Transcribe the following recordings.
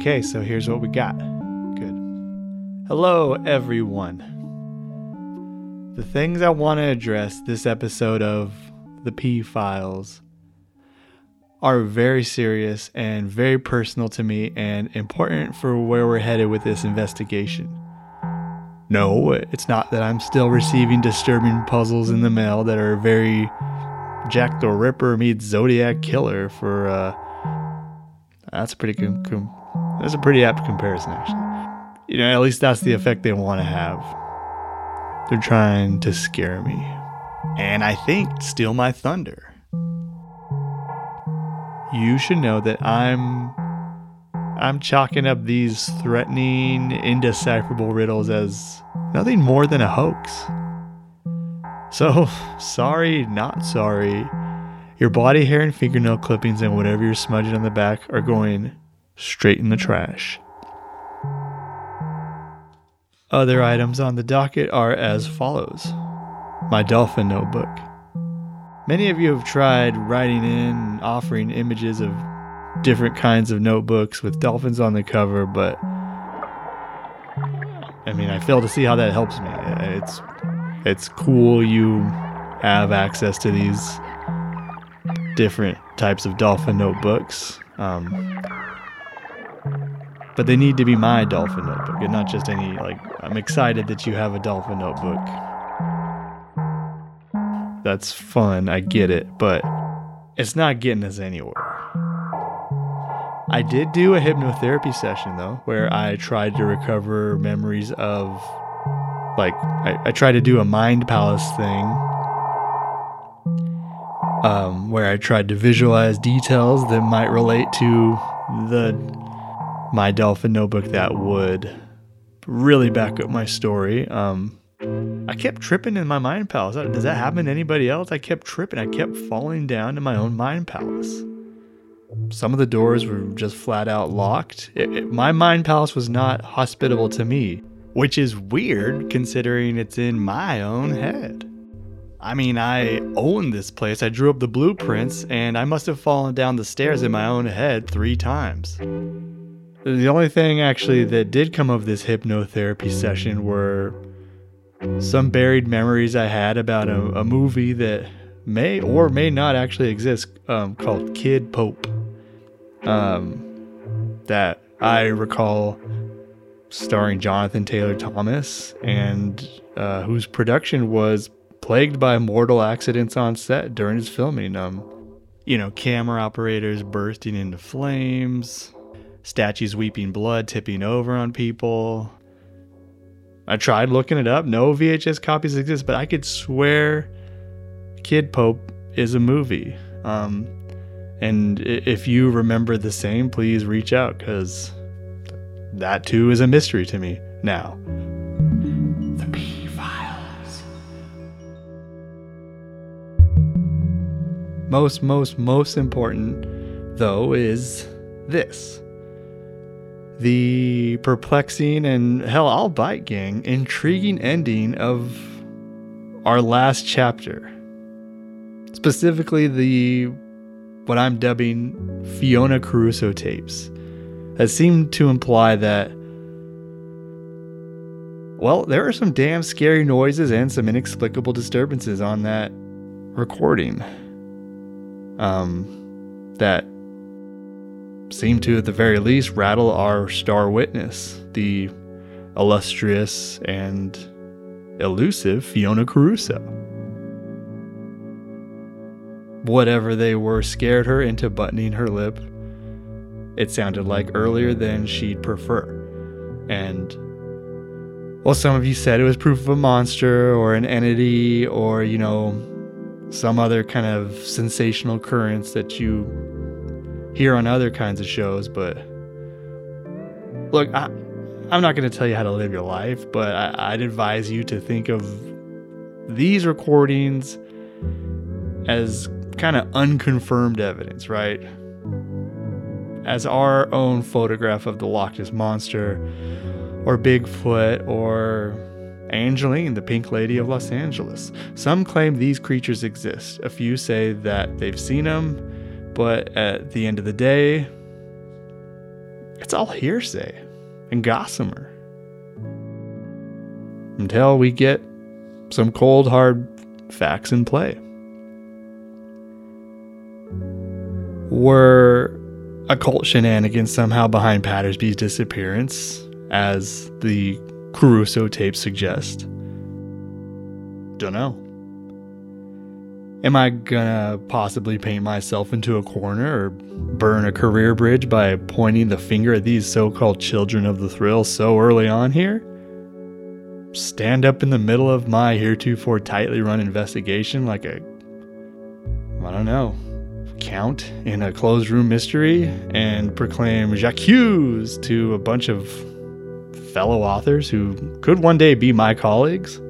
Okay, so here's what we got. Good. Hello, everyone. The things I want to address this episode of the P Files are very serious and very personal to me and important for where we're headed with this investigation. No, it's not that I'm still receiving disturbing puzzles in the mail that are very Jack the Ripper meets Zodiac Killer for uh that's pretty com- that's a pretty apt comparison actually. You know, at least that's the effect they want to have. They're trying to scare me. And I think steal my thunder you should know that I'm I'm chalking up these threatening, indecipherable riddles as nothing more than a hoax. So, sorry, not sorry. Your body hair and fingernail clippings and whatever you're smudging on the back are going straight in the trash. Other items on the docket are as follows my dolphin notebook. Many of you have tried writing in offering images of different kinds of notebooks with dolphins on the cover, but I mean, I fail to see how that helps me. It's it's cool you have access to these different types of dolphin notebooks. Um, but they need to be my dolphin notebook and not just any like I'm excited that you have a dolphin notebook that's fun. I get it, but it's not getting us anywhere. I did do a hypnotherapy session though, where I tried to recover memories of, like, I, I tried to do a mind palace thing, um, where I tried to visualize details that might relate to the my dolphin notebook that would really back up my story. Um, I kept tripping in my mind palace. Does that happen to anybody else? I kept tripping. I kept falling down in my own mind palace. Some of the doors were just flat out locked. It, it, my mind palace was not hospitable to me, which is weird considering it's in my own head. I mean, I own this place. I drew up the blueprints, and I must have fallen down the stairs in my own head three times. The only thing actually that did come of this hypnotherapy session were some buried memories I had about a, a movie that may or may not actually exist um, called Kid Pope. Um, that I recall starring Jonathan Taylor Thomas and uh, whose production was plagued by mortal accidents on set during its filming. Um, you know, camera operators bursting into flames, statues weeping blood, tipping over on people, I tried looking it up. No VHS copies exist, but I could swear Kid Pope is a movie. Um, and if you remember the same, please reach out because that too is a mystery to me now. The P Files. Most, most, most important, though, is this the perplexing and hell, I'll bite gang, intriguing ending of our last chapter. Specifically, the what I'm dubbing Fiona Caruso tapes that seem to imply that, well, there are some damn scary noises and some inexplicable disturbances on that recording. Um, that seem to, at the very least, rattle our star witness, the illustrious and elusive Fiona Caruso. Whatever they were scared her into buttoning her lip. It sounded like earlier than she'd prefer. And, well, some of you said it was proof of a monster or an entity or, you know, some other kind of sensational occurrence that you hear on other kinds of shows, but look, I, I'm not going to tell you how to live your life, but I, I'd advise you to think of these recordings as kind of unconfirmed evidence, right? As our own photograph of the Loch Ness Monster, or Bigfoot, or Angeline, the Pink Lady of Los Angeles. Some claim these creatures exist. A few say that they've seen them, but at the end of the day, it's all hearsay and gossamer. Until we get some cold, hard facts in play. Were occult shenanigans somehow behind Pattersby's disappearance, as the Caruso tapes suggest? Don't know. Am I gonna possibly paint myself into a corner or burn a career bridge by pointing the finger at these so called children of the thrill so early on here? Stand up in the middle of my heretofore tightly run investigation like a. I don't know. Count in a closed room mystery and proclaim J'accuse to a bunch of fellow authors who could one day be my colleagues?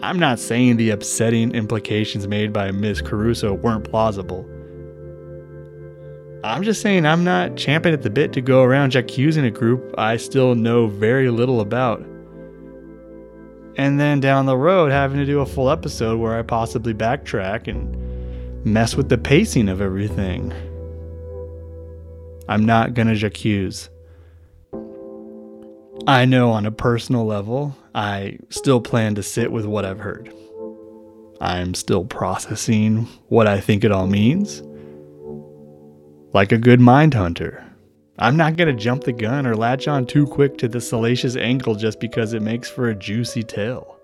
I'm not saying the upsetting implications made by Miss Caruso weren't plausible. I'm just saying I'm not champing at the bit to go around accusing a group I still know very little about. And then down the road, having to do a full episode where I possibly backtrack and mess with the pacing of everything. I'm not gonna accuse. I know on a personal level, I still plan to sit with what I've heard. I'm still processing what I think it all means. Like a good mind hunter, I'm not going to jump the gun or latch on too quick to the salacious angle just because it makes for a juicy tale.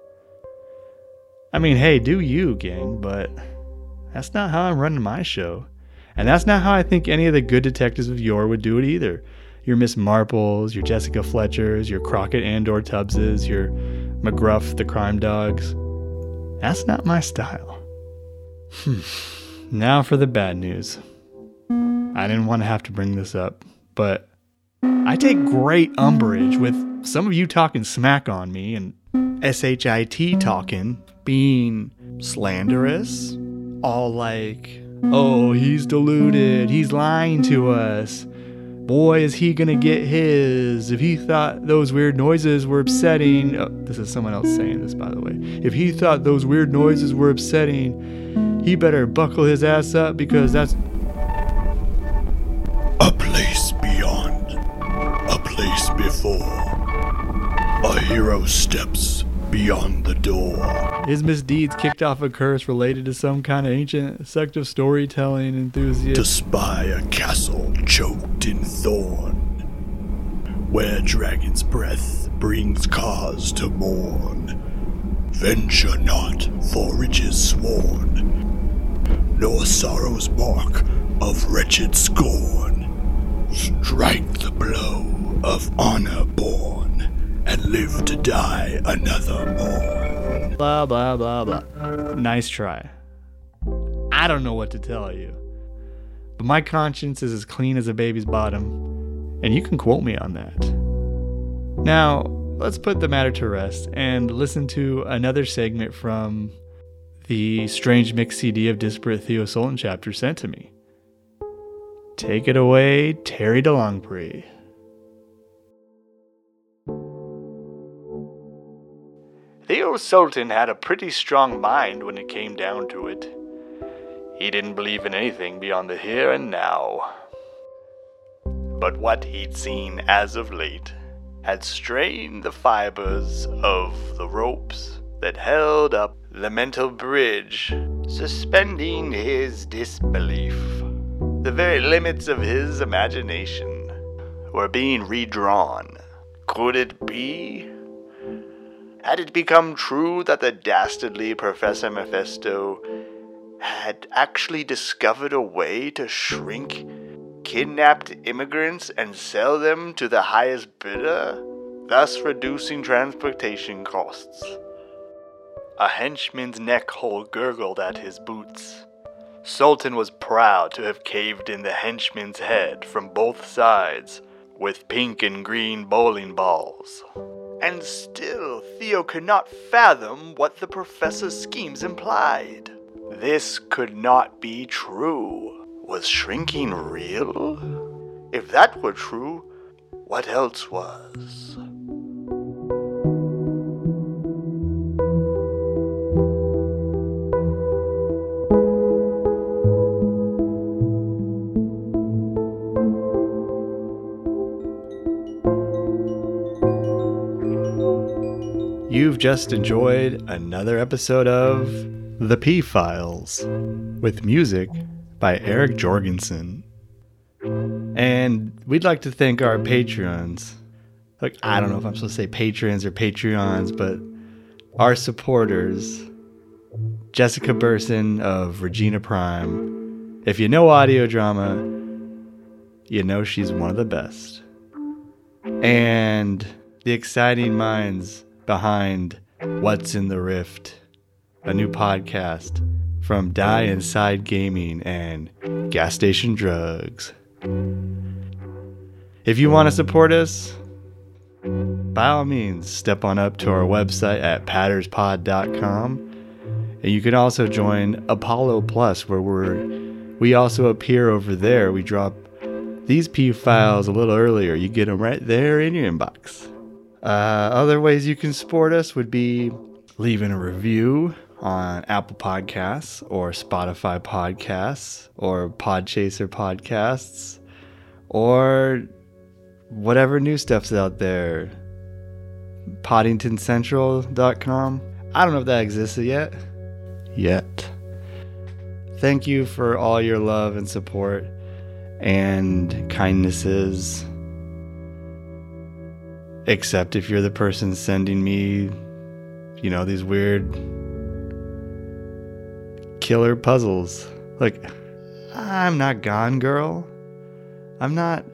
I mean, hey, do you, gang, but that's not how I'm running my show. And that's not how I think any of the good detectives of yore would do it either your Miss Marples, your Jessica Fletchers, your Crockett Andor Tubbses, your McGruff the Crime Dogs. That's not my style. Hmm. now for the bad news. I didn't want to have to bring this up, but I take great umbrage with some of you talking smack on me and SHIT talking being slanderous. All like, oh, he's deluded, he's lying to us. Boy, is he gonna get his. If he thought those weird noises were upsetting. Oh, this is someone else saying this, by the way. If he thought those weird noises were upsetting, he better buckle his ass up because that's. A place beyond. A place before. A hero steps beyond the door. His misdeeds kicked off a curse related to some kind of ancient sect of storytelling enthusiast. To spy a castle choked in thorn, where dragon's breath brings cause to mourn. Venture not, for riches sworn, nor sorrow's mark of wretched scorn. Strike the blow of honor born and live to die another morn. Blah, blah, blah, blah. Nice try. I don't know what to tell you. But my conscience is as clean as a baby's bottom, and you can quote me on that. Now, let's put the matter to rest and listen to another segment from the Strange Mix CD of Disparate Theo chapter sent to me. Take it away, Teri Delongpre. Theo Sultan had a pretty strong mind when it came down to it. He didn't believe in anything beyond the here and now. But what he'd seen as of late had strained the fibers of the ropes that held up the mental bridge, suspending his disbelief. The very limits of his imagination were being redrawn. Could it be had it become true that the dastardly Professor Mephisto had actually discovered a way to shrink kidnapped immigrants and sell them to the highest bidder, thus reducing transportation costs? A henchman's neck hole gurgled at his boots. Sultan was proud to have caved in the henchman's head from both sides with pink and green bowling balls. And still, Theo could not fathom what the professor's schemes implied. This could not be true. Was shrinking real? If that were true, what else was? You've just enjoyed another episode of The P Files with music by Erik Jourgensen. And we'd like to thank our patrons. Look, I don't know if I'm supposed to say patrons or Patreons, but our supporters Jessica Burson of Regina Prime. If you know audio drama, you know she's one of the best. And the exciting minds behind What's in the Rift, a new podcast from Die Inside Gaming and Gas Station Drugs. If you want to support us, by all means, step on up to our website at patterspod.com. And you can also join Apollo Plus, where we're we also appear over there. We drop these P files a little earlier. You get them right there in your inbox. Uh, other ways you can support us would be leaving a review on Apple Podcasts or Spotify Podcasts or Podchaser Podcasts or whatever new stuff's out there. PoddingtonCentral.com. I don't know if that exists yet. Yet. Thank you for all your love and support and kindnesses. Except if you're the person sending me, you know, these weird killer puzzles. Like, I'm not Gone Girl. I'm not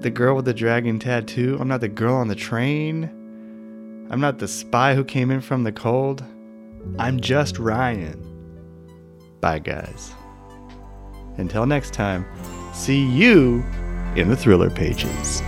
the girl with the dragon tattoo. I'm not the girl on the train. I'm not the spy who came in from the cold. I'm just Ryan. Bye, guys. Until next time, see you in the thriller pages.